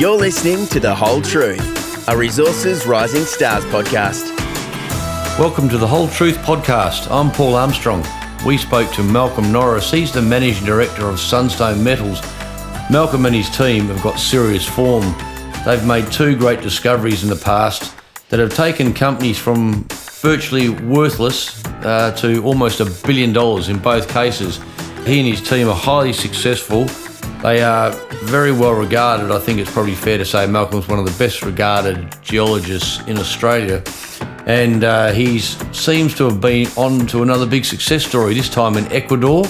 You're listening to The Hole Truth, a Resources Rising Stars podcast. Welcome to the Hole Truth podcast. I'm Paul Armstrong. We spoke to Malcolm Norris. He's the managing director of Sunstone Metals. Malcolm and his team have got serious form. They've made two great discoveries in the past that have taken companies from virtually worthless uh, to almost a billion dollars in both cases. He and his team are highly successful. They are very well regarded. I think it's probably fair to say Malcolm's one of the best regarded geologists in Australia. And uh, he seems to have been on to another big success story, this time in Ecuador.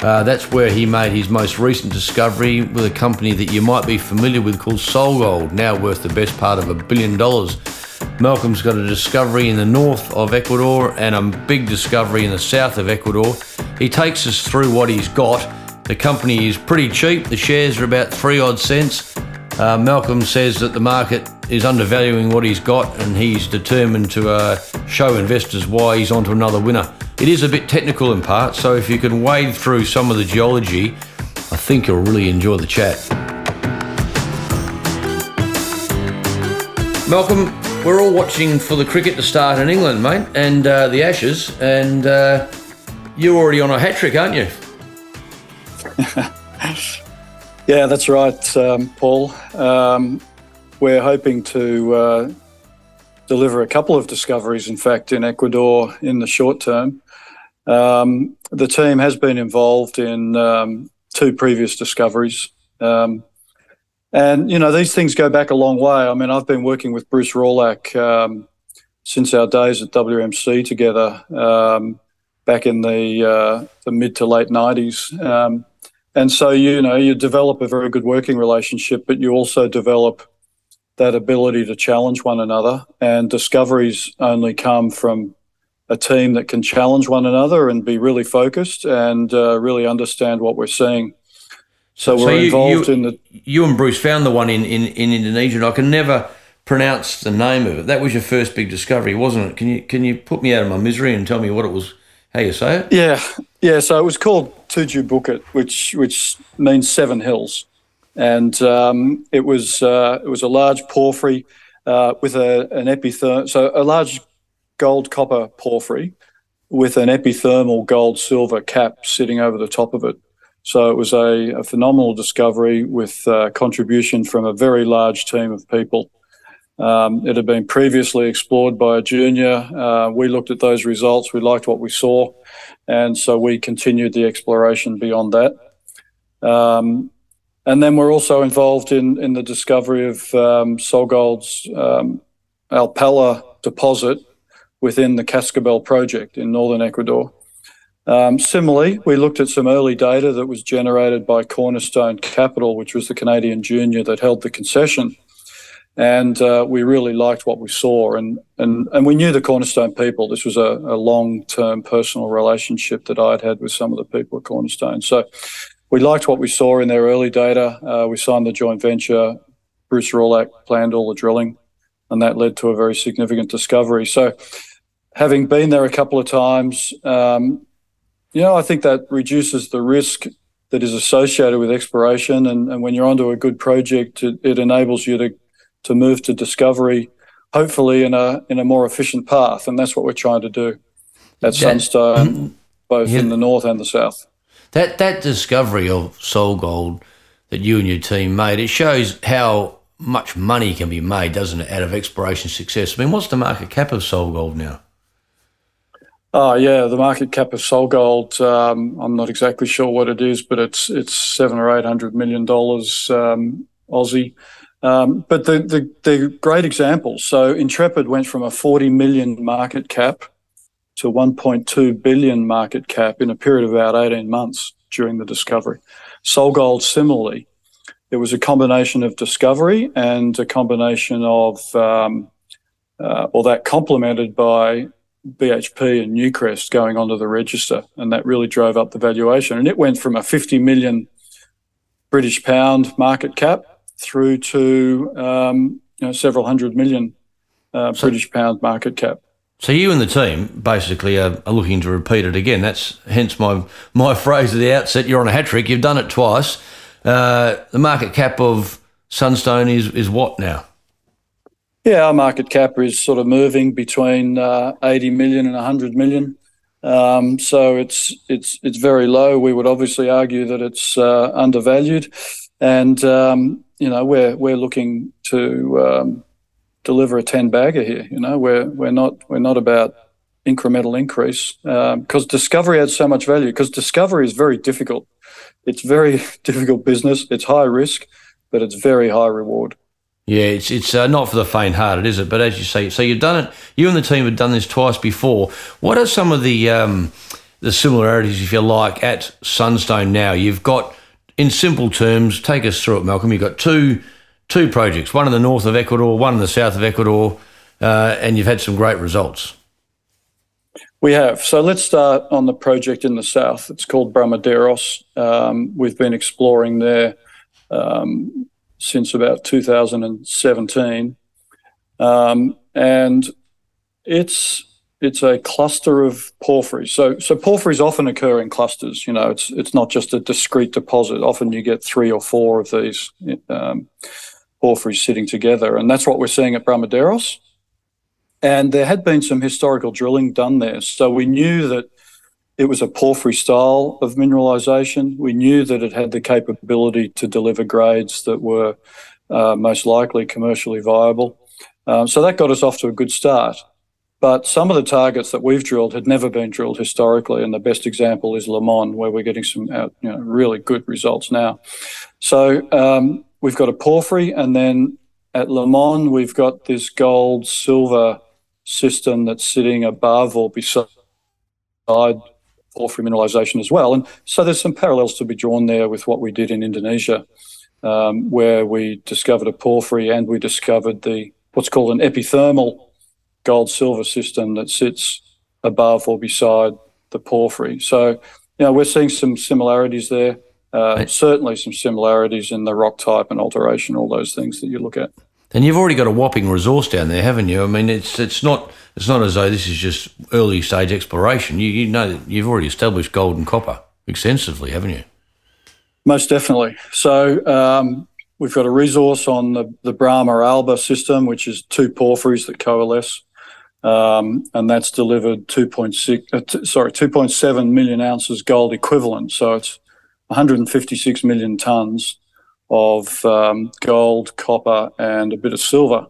Uh, that's where he made his most recent discovery with a company that you might be familiar with called SolGold, now worth the best part of a billion dollars. Malcolm's got a discovery in the north of Ecuador and a big discovery in the south of Ecuador. He takes us through what he's got. The company is pretty cheap, the shares are about three odd cents. Uh, Malcolm says that the market is undervaluing what he's got and he's determined to uh, show investors why he's onto another winner. It is a bit technical in part, so if you can wade through some of the geology, I think you'll really enjoy the chat. Malcolm, we're all watching for the cricket to start in England, mate, and uh, the Ashes, and uh, you're already on a hat trick, aren't you? yeah, that's right, um, Paul. Um, we're hoping to uh, deliver a couple of discoveries, in fact, in Ecuador in the short term. Um, the team has been involved in um, two previous discoveries. Um, and, you know, these things go back a long way. I mean, I've been working with Bruce Rohrlach um, since our days at WMC together back in the, uh, the mid to late 90s. Um, and so, you know, you develop a very good working relationship, but you also develop that ability to challenge one another. And discoveries only come from a team that can challenge one another and be really focused and uh, really understand what we're seeing. So, we're you, involved you, in the. You and Bruce found the one in, in, in Indonesia. And I can never pronounce the name of it. That was your first big discovery, wasn't it? Can you can you put me out of my misery and tell me what it was? How you say it? Yeah, yeah. So it was called Tujuh Bukit, which which means seven hills, and um, it was uh, it was a large porphyry uh, with a, an epitherm, so a large gold copper porphyry with an epithermal gold silver cap sitting over the top of it. So it was a, a phenomenal discovery with uh, contribution from a very large team of people. Um, it had been previously explored by a junior. Uh, we looked at those results. We liked what we saw. And so we continued the exploration beyond that. Um, and then we're also involved in, in the discovery of um, SolGold's um, Alpala deposit within the Cascabel project in northern Ecuador. Um, similarly, we looked at some early data that was generated by Cornerstone Capital, which was the Canadian junior that held the concession. And uh, we really liked what we saw. And, and, and we knew the Cornerstone people. This was a, a long term personal relationship that I'd had with some of the people at Cornerstone. So we liked what we saw in their early data. Uh, we signed the joint venture. Bruce Rohrlach planned all the drilling, and that led to a very significant discovery. So, having been there a couple of times, um, you know, I think that reduces the risk that is associated with exploration. And, and when you're onto a good project, it, it, enables you to, to move to discovery, hopefully in a in a more efficient path. And that's what we're trying to do at Sunstone, both yeah, in the north and the south. That that discovery of SolGold that you and your team made, it shows how much money can be made, doesn't it, out of exploration success? I mean, what's the market cap of SolGold now? Oh yeah, the market cap of SolGold. Um, I'm not exactly sure what it is, but it's it's seven or eight hundred million dollars um, Aussie. Um, but the, the the great examples. So Intrepid went from a 40 million market cap to 1.2 billion market cap in a period of about 18 months during the discovery. SolGold similarly, it was a combination of discovery and a combination of, um, uh, or that complemented by BHP and Newcrest going onto the register, and that really drove up the valuation. And it went from a 50 million British pound market cap through to um, you know, several hundred million uh, so, British pound market cap. So you and the team basically are, are, looking to repeat it again. That's hence my my phrase at the outset. You're on a hat trick. You've done it twice. Uh, the market cap of Sunstone is is what now? Yeah, our market cap is sort of moving between uh, 80 million and 100 million. Um, so it's it's it's very low. We would obviously argue that it's uh, undervalued, and um, you know we're we're looking to um, deliver a ten bagger here. You know we're we're not we're not about incremental increase because um, discovery adds so much value. Because discovery is very difficult. It's very difficult business. It's high risk, but it's very high reward. Yeah, it's it's uh, not for the faint-hearted, is it? But as you say, so you've done it. You and the team have done this twice before. What are some of the um, the similarities, if you like, at Sunstone now? You've got, in simple terms, take us through it, Malcolm. You've got two two projects, one in the north of Ecuador, one in the south of Ecuador, uh, and you've had some great results. We have. So let's start on the project in the south. It's called Bramaderos. Um, we've been exploring there. Um, since about 2017, um, and it's it's a cluster of porphyries. So so porphyries often occur in clusters. You know, it's it's not just a discrete deposit. Often you get three or four of these um, porphyries sitting together, and that's what we're seeing at Bramaderos. And there had been some historical drilling done there, so we knew that it was a porphyry style of mineralisation. We knew that it had the capability to deliver grades that were uh, most likely commercially viable. Um, so that got us off to a good start. But some of the targets that we've drilled had never been drilled historically, and the best example is Limon, where we're getting some uh, you know, really good results now. So um, we've got a porphyry, and then at Limon we've got this gold silver system that's sitting above or beside porphyry mineralisation as well. And so there's some parallels to be drawn there with what we did in Indonesia, um, where we discovered a porphyry and we discovered the what's called an epithermal gold silver system that sits above or beside the porphyry. So, you know, we're seeing some similarities there. Uh, certainly some similarities in the rock type and alteration, all those things that you look at. And you've already got a whopping resource down there, haven't you? I mean, it's it's not it's not as though this is just early stage exploration. You, you know that you've already established gold and copper extensively, haven't you? Most definitely. So um, we've got a resource on the, the Brama Alba system, which is two porphyries that coalesce. Um, and that's delivered 2.6, uh, sorry, 2.7 million ounces gold equivalent. So it's 156 million tons of um, gold, copper, and a bit of silver.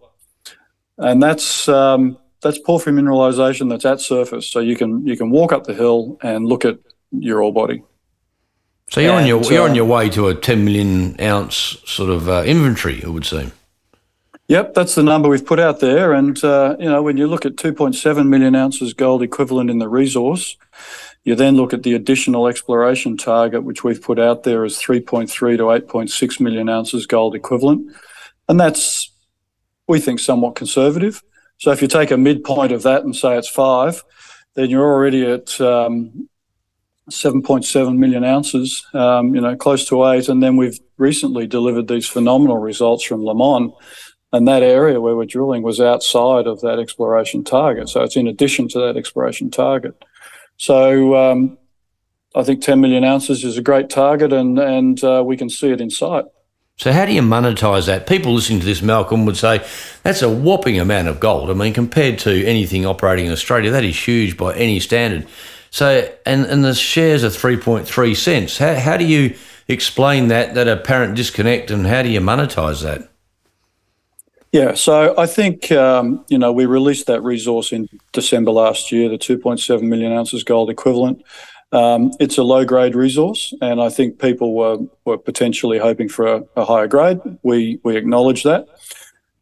And that's um, that's porphyry mineralization that's at surface. So you can you can walk up the hill and look at your ore body. So you're on your you're uh, on your way to a 10 million ounce sort of uh, inventory, it would seem. Yep, that's the number we've put out there. And uh, you know, when you look at 2.7 million ounces gold equivalent in the resource, you then look at the additional exploration target, which we've put out there as 3.3 to 8.6 million ounces gold equivalent, and that's we think somewhat conservative. So if you take a midpoint of that and say it's five, then you're already at um, 7.7 million ounces, um, you know, close to eight. And then we've recently delivered these phenomenal results from Limon. And that area where we're drilling was outside of that exploration target. So it's in addition to that exploration target. So um, I think 10 million ounces is a great target and, and uh, we can see it in sight. So, how do you monetize that? People listening to this, Malcolm, would say that's a whopping amount of gold. I mean, compared to anything operating in Australia, that is huge by any standard. So, and, and the shares are 3.3 cents. How, how do you explain that, that apparent disconnect, and how do you monetize that? Yeah, so I think um, you know we released that resource in December last year, the 2.7 million ounces gold equivalent. Um, it's a low grade resource, and I think people were, were potentially hoping for a, a, higher grade. We, we acknowledge that.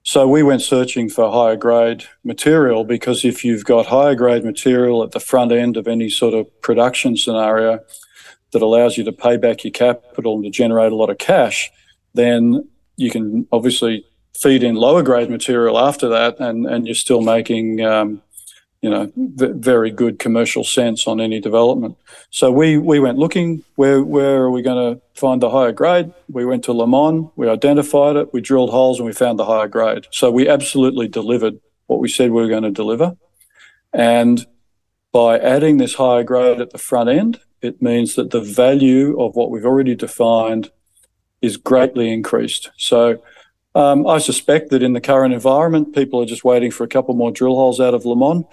So we went searching for higher grade material because if you've got higher grade material at the front end of any sort of production scenario that allows you to pay back your capital and to generate a lot of cash, then you can obviously feed in lower grade material after that, and, and you're still making um, you know, v- very good commercial sense on any development. So we we went looking where where are we going to find the higher grade? We went to Limon, we identified it, we drilled holes, and we found the higher grade. So we absolutely delivered what we said we were going to deliver, and by adding this higher grade at the front end, it means that the value of what we've already defined is greatly increased. So Um, I suspect that in the current environment, people are just waiting for a couple more drill holes out of Limon,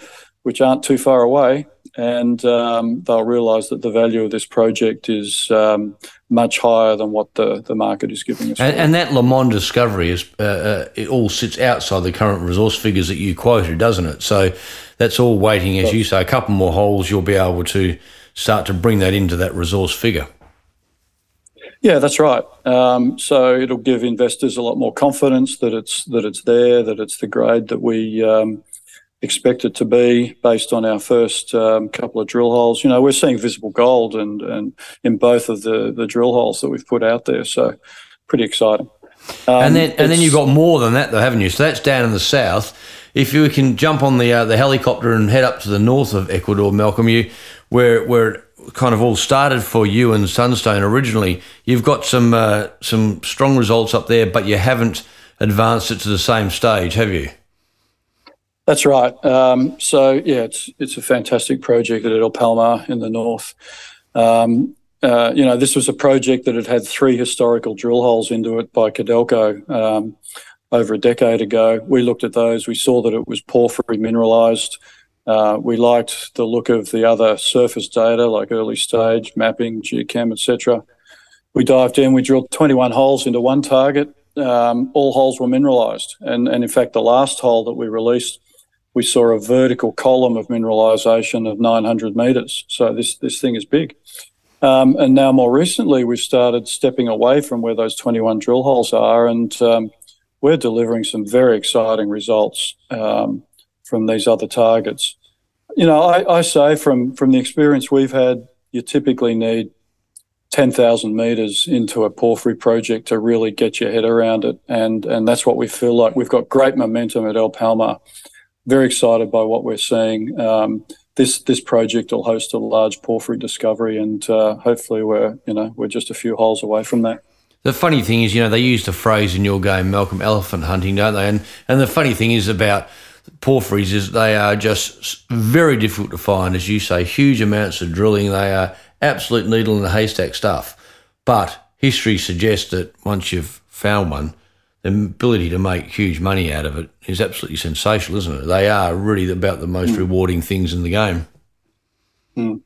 which aren't too far away, and um, they'll realise that the value of this project is um, much higher than what the, the market is giving us. And, and that Limon discovery is uh, uh, it all sits outside the current resource figures that you quoted, doesn't it? So that's all waiting, as you say, a couple more holes, you'll be able to start to bring that into that resource figure. Yeah, that's right. Um, so it'll give investors a lot more confidence that it's that it's there, that it's the grade that we um, expect it to be based on our first um, couple of drill holes. You know, we're seeing visible gold and and in both of the the drill holes that we've put out there. So pretty exciting. Um, and then and then you've got more than that, though, haven't you? So that's down in the south. If you can jump on the uh, the helicopter and head up to the north of Ecuador, Malcolm, you where where kind of all started for you and Sunstone originally. You've got some uh, some strong results up there, but you haven't advanced it to the same stage, have you? That's right. Um, so yeah, it's it's a fantastic project at El Palmar in the north. Um, uh, you know, this was a project that had had three historical drill holes into it by Codelco um, over a decade ago. We looked at those. We saw that it was porphyry mineralized. Uh, we liked the look of the other surface data like early stage mapping, geochem, etc. We dived in. We drilled 21 holes into one target. Um, all holes were mineralized, and in fact, the last hole that we released, we saw a vertical column of mineralization of 900 meters. So this this thing is big. Um, and now, more recently, we've started stepping away from where those 21 drill holes are, and um, we're delivering some very exciting results. From these other targets. You know, I, I say from from the experience we've had, you typically need 10,000 meters into a porphyry project to really get your head around it. And, and that's what we feel like. We've got great momentum at El Palmar. Very excited by what we're seeing. Um, this, this project will host a large porphyry discovery and uh, hopefully we're, you know, we're just a few holes away from that. The funny thing is, you know, they use the phrase in your game, Malcolm, elephant hunting, don't they? And, and the funny thing is about porphyries is they are just very difficult to find, as you say, huge amounts of drilling. They are absolute needle in the haystack stuff. But history suggests that once you've found one, the ability to make huge money out of it is absolutely sensational, isn't it? They are really about the most mm. rewarding things in the game. Mm.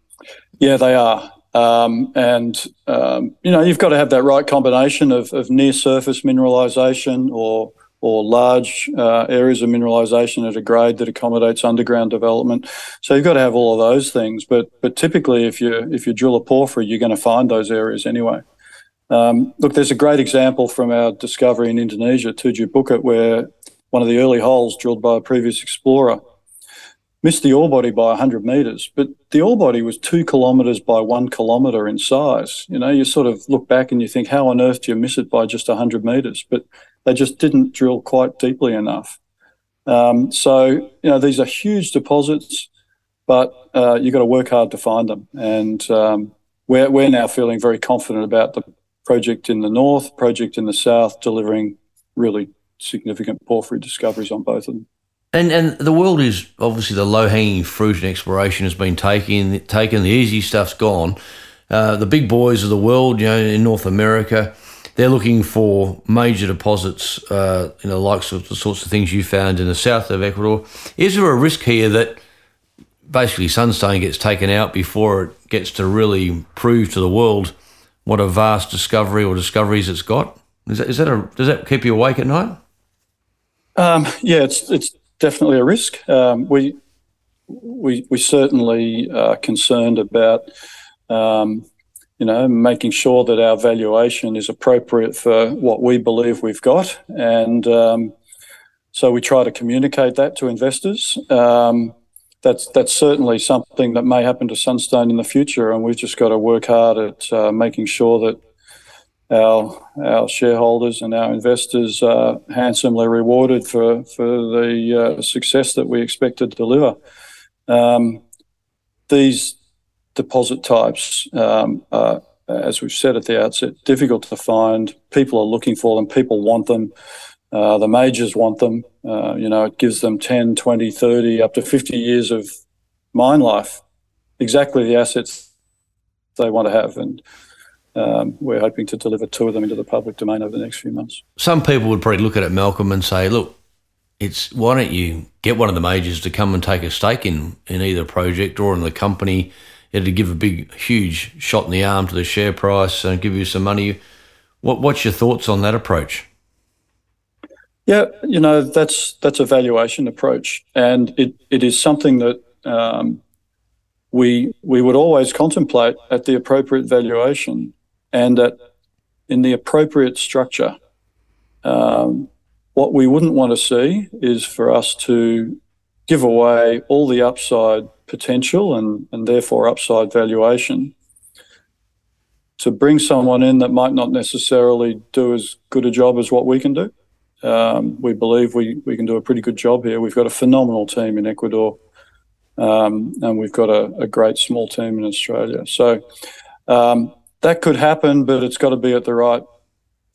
Yeah, they are. Um, and, um, you know, you've got to have that right combination of, of near surface mineralization or or large uh, areas of mineralisation at a grade that accommodates underground development. So you've got to have all of those things. But but typically, if you if you drill a porphyry, you're going to find those areas anyway. Um, look, there's a great example from our discovery in Indonesia, Tujuh Bukit, where one of the early holes drilled by a previous explorer missed the ore body by 100 meters, but the ore body was two kilometers by one kilometer in size. You know, you sort of look back and you think, how on earth do you miss it by just 100 meters? But they just didn't drill quite deeply enough. Um, so, you know, these are huge deposits, but uh, you've got to work hard to find them. And um, we're, we're now feeling very confident about the project in the north, project in the south, delivering really significant porphyry discoveries on both of them. And and the world is obviously the low hanging fruit in exploration has been taken. Taken the easy stuff's gone. Uh, the big boys of the world, you know, in North America, they're looking for major deposits, uh, you know, likes of the sorts of things you found in the south of Ecuador. Is there a risk here that basically Sunstone gets taken out before it gets to really prove to the world what a vast discovery or discoveries it's got? Is that, is that a, does that keep you awake at night? Um, yeah, it's it's definitely a risk. Um, we we we certainly are concerned about um, you know making sure that our valuation is appropriate for what we believe we've got, and um, so we try to communicate that to investors. Um, that's that's certainly something that may happen to Sunstone in the future, and we've just got to work hard at uh, making sure that our our shareholders and our investors are handsomely rewarded for for the uh, success that we expect to deliver. Um, these deposit types, um, as we've said at the outset, difficult to find. People are looking for them. People want them. Uh, the majors want them. Uh, you know, it gives them 10, 20, 30, up to 50 years of mine life. Exactly the assets they want to have. And um, we're hoping to deliver two of them into the public domain over the next few months. Some people would probably look at it, Malcolm, and say, look, it's why don't you get one of the majors to come and take a stake in, in either project or in the company? It'd give a big, huge shot in the arm to the share price and give you some money. What, what's your thoughts on that approach? Yeah, you know that's that's a valuation approach, and it, it is something that um, we we would always contemplate at the appropriate valuation and at in the appropriate structure. Um, what we wouldn't want to see is for us to give away all the upside potential and, and therefore upside valuation to bring someone in that might not necessarily do as good a job as what we can do. Um, we believe we, we can do a pretty good job here. We've got a phenomenal team in Ecuador, um, and we've got a, a, great small team in Australia. So um, that could happen, but it's got to be at the right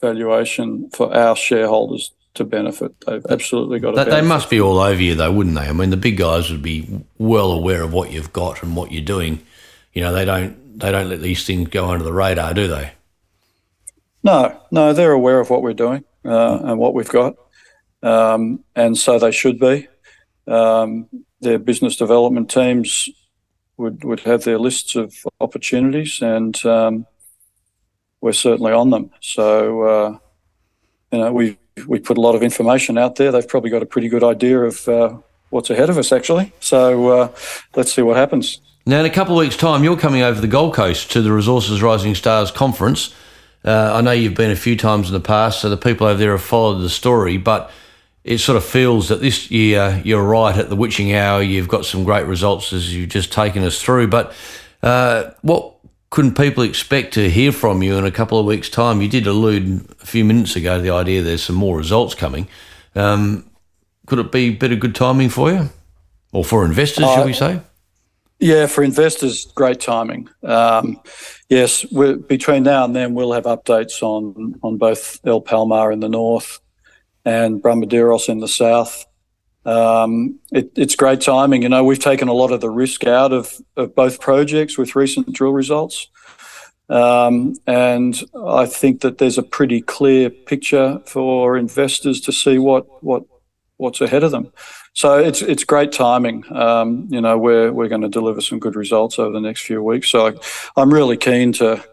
valuation for our shareholders to benefit. They've absolutely got to. They, they must be all over you, though, wouldn't they? I mean, the big guys would be well aware of what you've got and what you're doing. You know, they don't they don't let these things go under the radar, do they? No, no, they're aware of what we're doing uh, and what we've got, um, and so they should be. Um, their business development teams would would have their lists of opportunities, and um, we're certainly on them. So, uh, you know, we we put a lot of information out there. They've probably got a pretty good idea of uh, what's ahead of us, actually. So, uh, let's see what happens. Now, in a couple of weeks' time, you're coming over the Gold Coast to the Resources Rising Stars conference. Uh, I know you've been a few times in the past, so the people over there have followed the story, but it sort of feels that this year you're right at the witching hour. You've got some great results as you've just taken us through. But uh, what couldn't people expect to hear from you in a couple of weeks' time? You did allude a few minutes ago to the idea there's some more results coming. Um, could it be a bit of good timing for you? Or for investors, uh, shall we say? Yeah, for investors, great timing. Um, yes, between now and then, we'll have updates on on both El Palmar in the north and Bramaderos in the south. Um, it, it's great timing. You know, we've taken a lot of the risk out of, of both projects with recent drill results. Um, and I think that there's a pretty clear picture for investors to see what what what's ahead of them. So it's it's great timing. Um, you know, we're we're going to deliver some good results over the next few weeks. So I, am really keen to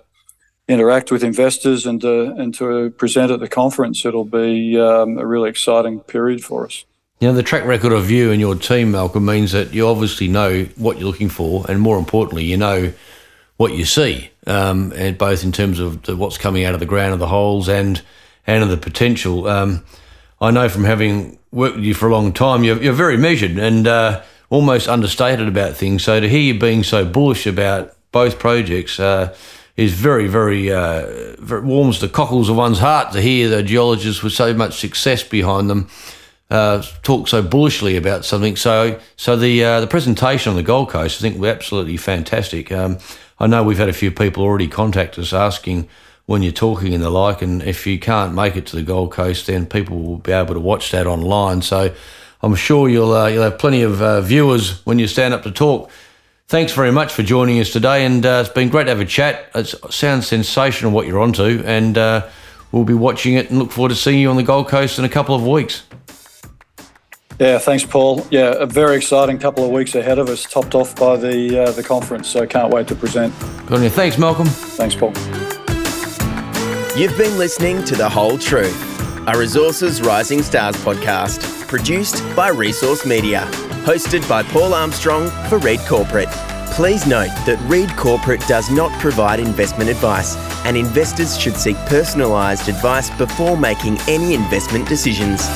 interact with investors and to, and to present at the conference. It'll be um, a really exciting period for us. You know, the track record of you and your team, Malcolm, means that you obviously know what you're looking for, and more importantly, you know what you see, um, and both in terms of the, what's coming out of the ground of the holes and and of the potential. Um, I know from having worked with you for a long time, you're, you're very measured and uh, almost understated about things. So to hear you being so bullish about both projects uh, is very, very, uh, very, warms the cockles of one's heart to hear the geologists with so much success behind them uh, talk so bullishly about something. So, so the uh, the presentation on the Gold Coast, I think, was absolutely fantastic. Um, I know we've had a few people already contact us asking when you're talking and the like. And if you can't make it to the Gold Coast, then people will be able to watch that online. So I'm sure you'll uh, you'll have plenty of uh, viewers when you stand up to talk. Thanks very much for joining us today, and uh, it's been great to have a chat. It sounds sensational what you're onto, and we'll be watching it and look forward to seeing you on the Gold Coast in a couple of weeks. Yeah, thanks, Paul. Yeah, a very exciting couple of weeks ahead of us, topped off by the uh, the conference. So can't wait to present. Good on you. Thanks, Malcolm. Thanks, Paul. You've been listening to The Hole Truth, a Resources Rising Stars podcast, produced by Resource Media, hosted by Paul Armstrong for Read Corporate. Please note that Read Corporate does not provide investment advice, and investors should seek personalised advice before making any investment decisions.